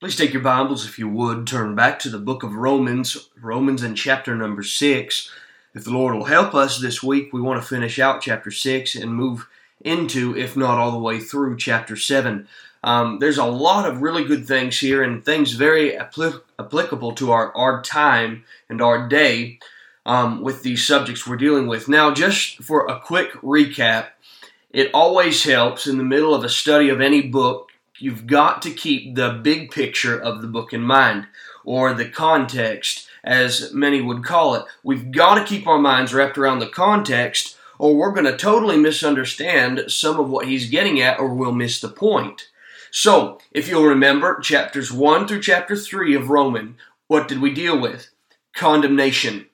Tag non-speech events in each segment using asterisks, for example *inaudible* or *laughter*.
Please take your Bibles, if you would, turn back to the book of Romans, Romans in chapter number 6. If the Lord will help us this week, we want to finish out chapter 6 and move into, if not all the way through, chapter 7. Um, there's a lot of really good things here and things very apl- applicable to our, our time and our day um, with these subjects we're dealing with. Now, just for a quick recap, it always helps in the middle of a study of any book you've got to keep the big picture of the book in mind, or the context, as many would call it. We've got to keep our minds wrapped around the context, or we're going to totally misunderstand some of what he's getting at, or we'll miss the point. So, if you'll remember, chapters 1 through chapter 3 of Roman, what did we deal with? Condemnation.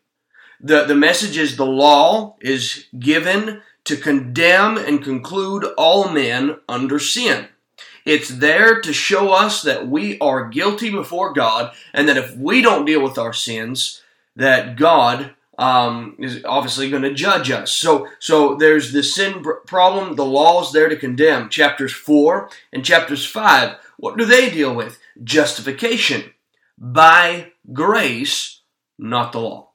The, the message is the law is given to condemn and conclude all men under sin. It's there to show us that we are guilty before God, and that if we don't deal with our sins, that God um, is obviously going to judge us. So, so there's the sin problem. The law is there to condemn. Chapters four and chapters five. What do they deal with? Justification by grace, not the law.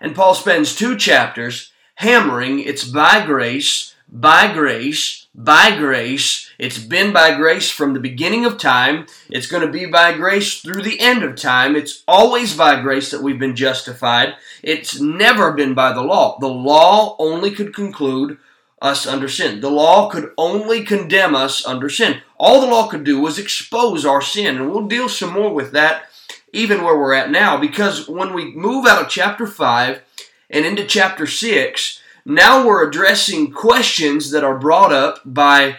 And Paul spends two chapters hammering it's by grace, by grace, by grace it's been by grace from the beginning of time. It's going to be by grace through the end of time. It's always by grace that we've been justified. It's never been by the law. The law only could conclude us under sin. The law could only condemn us under sin. All the law could do was expose our sin. And we'll deal some more with that even where we're at now because when we move out of chapter 5 and into chapter 6, now we're addressing questions that are brought up by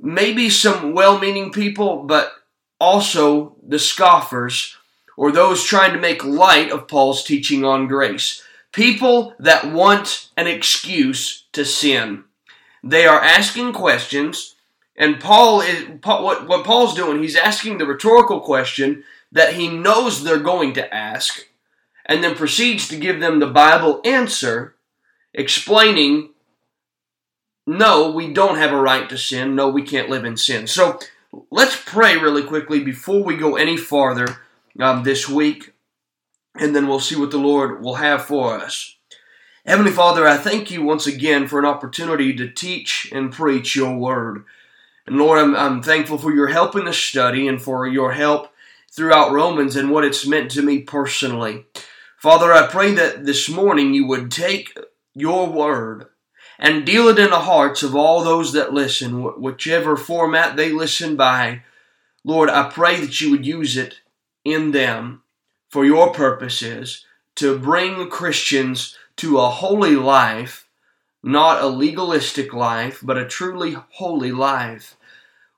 maybe some well meaning people, but also the scoffers or those trying to make light of Paul's teaching on grace. People that want an excuse to sin. They are asking questions, and Paul is what, what Paul's doing, he's asking the rhetorical question that he knows they're going to ask, and then proceeds to give them the Bible answer, explaining no, we don't have a right to sin. No, we can't live in sin. So let's pray really quickly before we go any farther um, this week, and then we'll see what the Lord will have for us. Heavenly Father, I thank you once again for an opportunity to teach and preach your word. And Lord, I'm, I'm thankful for your help in the study and for your help throughout Romans and what it's meant to me personally. Father, I pray that this morning you would take your word and deal it in the hearts of all those that listen, whichever format they listen by. Lord, I pray that you would use it in them for your purposes to bring Christians to a holy life, not a legalistic life, but a truly holy life,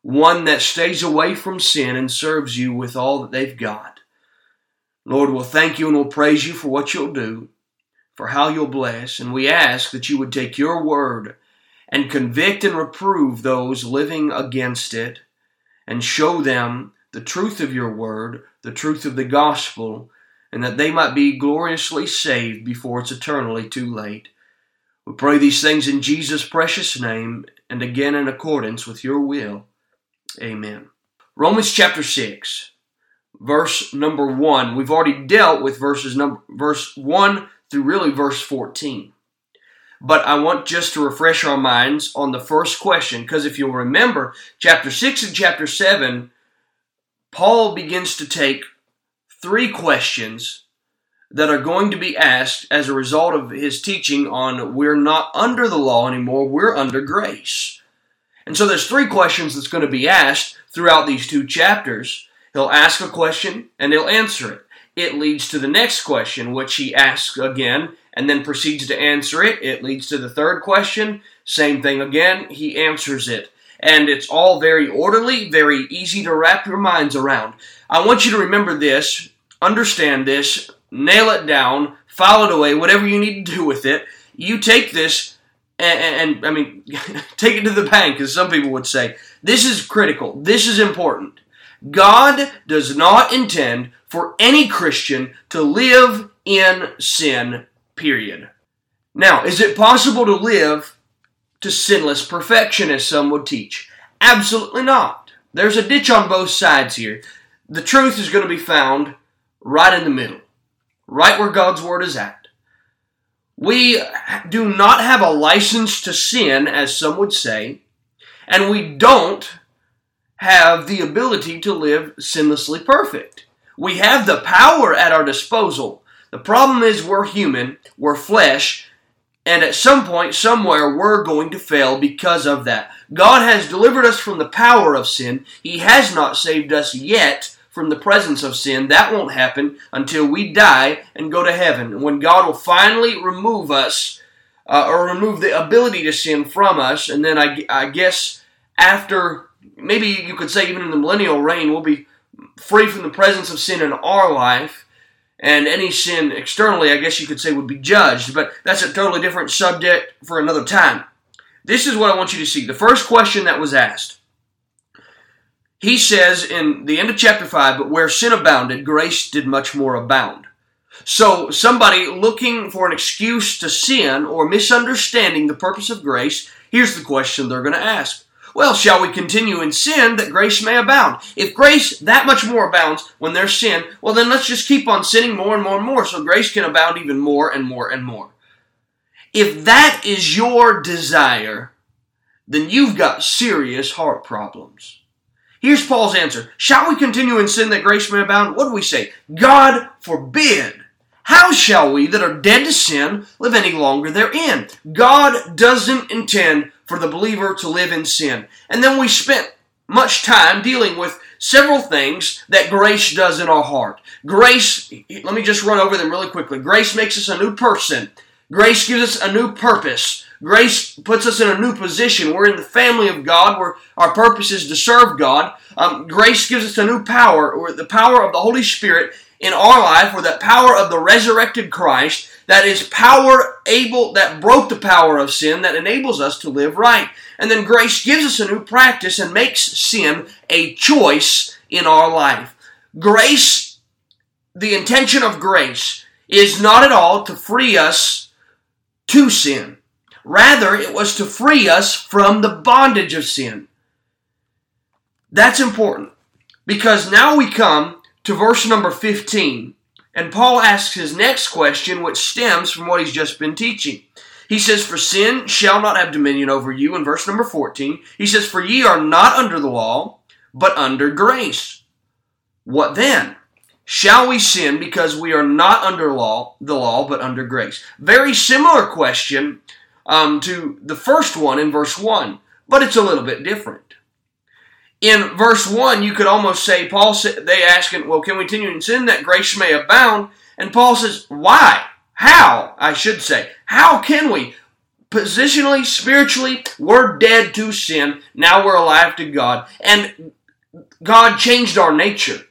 one that stays away from sin and serves you with all that they've got. Lord, we'll thank you and we'll praise you for what you'll do for how you'll bless, and we ask that you would take your word and convict and reprove those living against it, and show them the truth of your word, the truth of the gospel, and that they might be gloriously saved before it's eternally too late. We pray these things in Jesus' precious name, and again in accordance with your will. Amen. Romans chapter 6, verse number 1. We've already dealt with verses number verse 1 through really verse 14. But I want just to refresh our minds on the first question, because if you'll remember, chapter 6 and chapter 7, Paul begins to take three questions that are going to be asked as a result of his teaching on we're not under the law anymore, we're under grace. And so there's three questions that's going to be asked throughout these two chapters. He'll ask a question and he'll answer it it leads to the next question, which he asks again and then proceeds to answer it. It leads to the third question, same thing again, he answers it. And it's all very orderly, very easy to wrap your minds around. I want you to remember this understand this, nail it down, file it away, whatever you need to do with it. You take this and, and, I mean, *laughs* take it to the bank, as some people would say. This is critical. This is important. God does not intend for any Christian to live in sin, period. Now, is it possible to live to sinless perfection, as some would teach? Absolutely not. There's a ditch on both sides here. The truth is going to be found right in the middle, right where God's Word is at. We do not have a license to sin, as some would say, and we don't have the ability to live sinlessly perfect. We have the power at our disposal. The problem is we're human, we're flesh, and at some point, somewhere, we're going to fail because of that. God has delivered us from the power of sin. He has not saved us yet from the presence of sin. That won't happen until we die and go to heaven. When God will finally remove us, uh, or remove the ability to sin from us, and then I, I guess after, maybe you could say even in the millennial reign, we'll be free from the presence of sin in our life and any sin externally, I guess you could say, would be judged. But that's a totally different subject for another time. This is what I want you to see. The first question that was asked. He says in the end of chapter 5, but where sin abounded, grace did much more abound. So, somebody looking for an excuse to sin or misunderstanding the purpose of grace, here's the question they're going to ask well, shall we continue in sin that grace may abound? If grace that much more abounds when there's sin, well, then let's just keep on sinning more and more and more so grace can abound even more and more and more. If that is your desire, then you've got serious heart problems. Here's Paul's answer Shall we continue in sin that grace may abound? What do we say? God forbid. How shall we that are dead to sin live any longer therein? God doesn't intend for the believer to live in sin. And then we spent much time dealing with several things that grace does in our heart. Grace, let me just run over them really quickly. Grace makes us a new person. Grace gives us a new purpose. Grace puts us in a new position. We're in the family of God where our purpose is to serve God. Um, grace gives us a new power, or the power of the Holy Spirit in our life, or that power of the resurrected Christ that is power able, that broke the power of sin, that enables us to live right. And then grace gives us a new practice and makes sin a choice in our life. Grace, the intention of grace, is not at all to free us to sin. Rather, it was to free us from the bondage of sin. That's important because now we come to verse number 15 and Paul asks his next question, which stems from what he's just been teaching. He says, For sin shall not have dominion over you, in verse number 14. He says, For ye are not under the law, but under grace. What then? Shall we sin because we are not under law, the law, but under grace? Very similar question um, to the first one in verse 1, but it's a little bit different in verse 1, you could almost say, Paul said, they ask him, well, can we continue in sin that grace may abound? And Paul says, why? How? I should say. How can we? Positionally, spiritually, we're dead to sin. Now we're alive to God. And God changed our nature.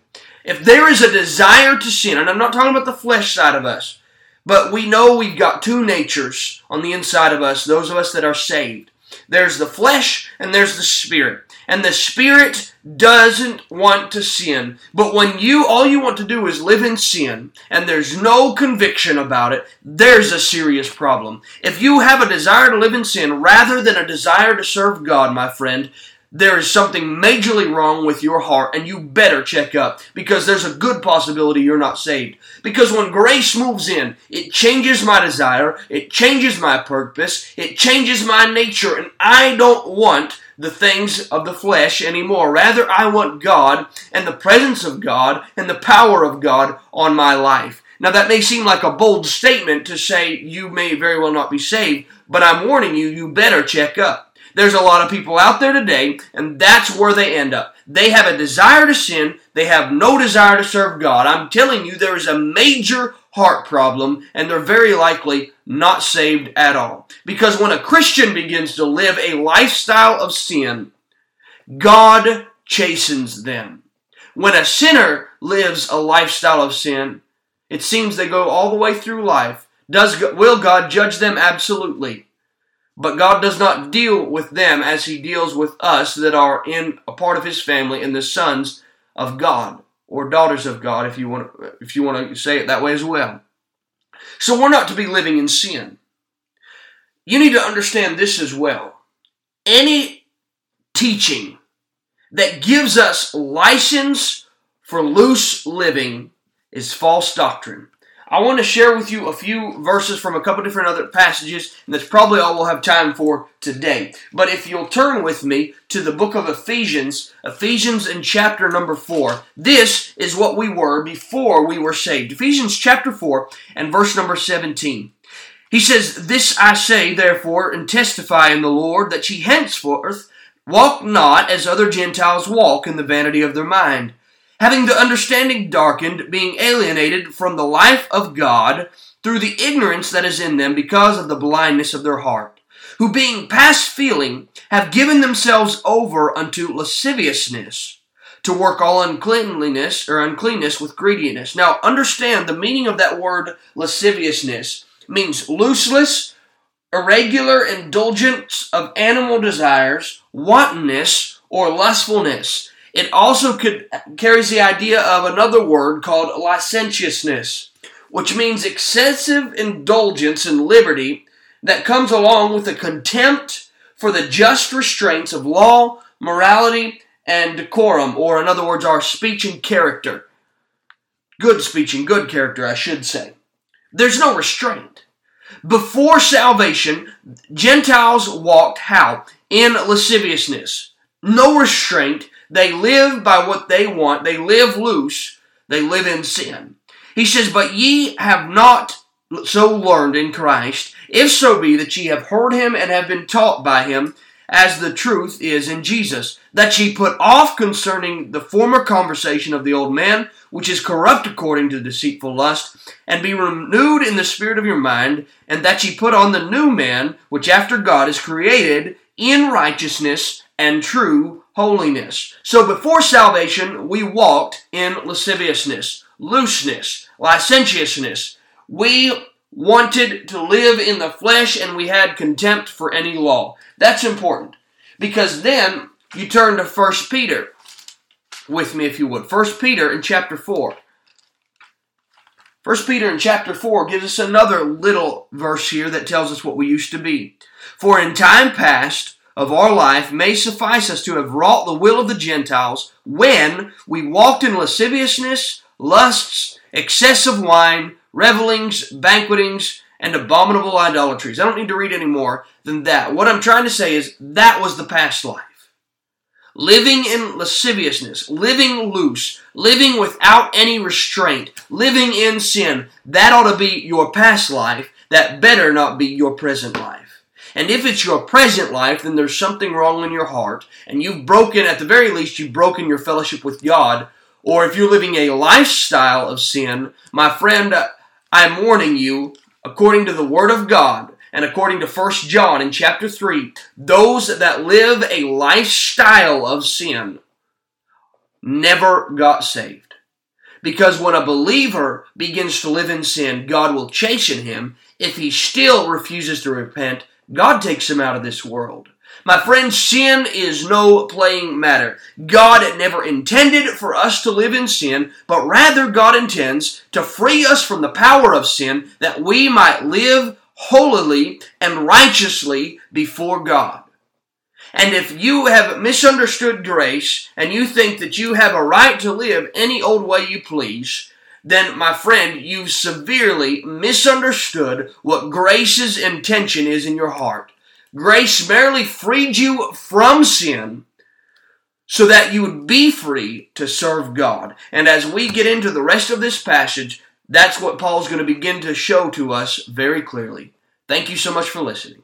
If there is a desire to sin, and I'm not talking about the flesh side of us, but we know we've got two natures on the inside of us, those of us that are saved. There's the flesh and there's the spirit and the spirit doesn't want to sin. But when you, all you want to do is live in sin, and there's no conviction about it, there's a serious problem. If you have a desire to live in sin rather than a desire to serve God, my friend, there is something majorly wrong with your heart and you better check up because there's a good possibility you're not saved. Because when grace moves in, it changes my desire, it changes my purpose, it changes my nature, and I don't want the things of the flesh anymore. Rather, I want God and the presence of God and the power of God on my life. Now, that may seem like a bold statement to say you may very well not be saved, but I'm warning you, you better check up. There's a lot of people out there today, and that's where they end up. They have a desire to sin, they have no desire to serve God. I'm telling you, there is a major heart problem, and they're very likely not saved at all. Because when a Christian begins to live a lifestyle of sin, God chastens them. When a sinner lives a lifestyle of sin, it seems they go all the way through life. Does will God judge them? Absolutely. But God does not deal with them as he deals with us that are in a part of his family and the sons of God or daughters of God if you want if you want to say it that way as well. So we're not to be living in sin. You need to understand this as well. Any teaching that gives us license for loose living is false doctrine. I want to share with you a few verses from a couple different other passages, and that's probably all we'll have time for today. But if you'll turn with me to the book of Ephesians, Ephesians in chapter number 4, this is what we were before we were saved. Ephesians chapter 4 and verse number 17. He says, This I say, therefore, and testify in the Lord, that ye henceforth walk not as other Gentiles walk in the vanity of their mind having the understanding darkened, being alienated from the life of God through the ignorance that is in them because of the blindness of their heart, who being past feeling have given themselves over unto lasciviousness to work all uncleanliness or uncleanness with greediness. Now understand the meaning of that word lasciviousness means looseless, irregular indulgence of animal desires, wantonness, or lustfulness it also could, carries the idea of another word called licentiousness, which means excessive indulgence in liberty that comes along with a contempt for the just restraints of law, morality, and decorum, or in other words, our speech and character. Good speech and good character, I should say. There's no restraint. Before salvation, Gentiles walked how? In lasciviousness. No restraint, they live by what they want. They live loose. They live in sin. He says, But ye have not so learned in Christ, if so be that ye have heard him and have been taught by him, as the truth is in Jesus, that ye put off concerning the former conversation of the old man, which is corrupt according to deceitful lust, and be renewed in the spirit of your mind, and that ye put on the new man, which after God is created in righteousness and true holiness. So before salvation, we walked in lasciviousness, looseness, licentiousness. We wanted to live in the flesh and we had contempt for any law. That's important because then you turn to 1 Peter with me if you would. 1 Peter in chapter 4. 1 Peter in chapter 4 gives us another little verse here that tells us what we used to be. For in time past, of our life may suffice us to have wrought the will of the Gentiles when we walked in lasciviousness, lusts, excessive wine, revelings, banquetings, and abominable idolatries. I don't need to read any more than that. What I'm trying to say is that was the past life. Living in lasciviousness, living loose, living without any restraint, living in sin, that ought to be your past life. That better not be your present life. And if it's your present life, then there's something wrong in your heart, and you've broken, at the very least, you've broken your fellowship with God. Or if you're living a lifestyle of sin, my friend, I'm warning you, according to the Word of God, and according to 1 John in chapter 3, those that live a lifestyle of sin never got saved. Because when a believer begins to live in sin, God will chasten him if he still refuses to repent God takes him out of this world. My friend, sin is no playing matter. God never intended for us to live in sin, but rather God intends to free us from the power of sin that we might live holily and righteously before God. And if you have misunderstood grace and you think that you have a right to live any old way you please, then, my friend, you've severely misunderstood what grace's intention is in your heart. Grace merely freed you from sin so that you would be free to serve God. And as we get into the rest of this passage, that's what Paul's going to begin to show to us very clearly. Thank you so much for listening.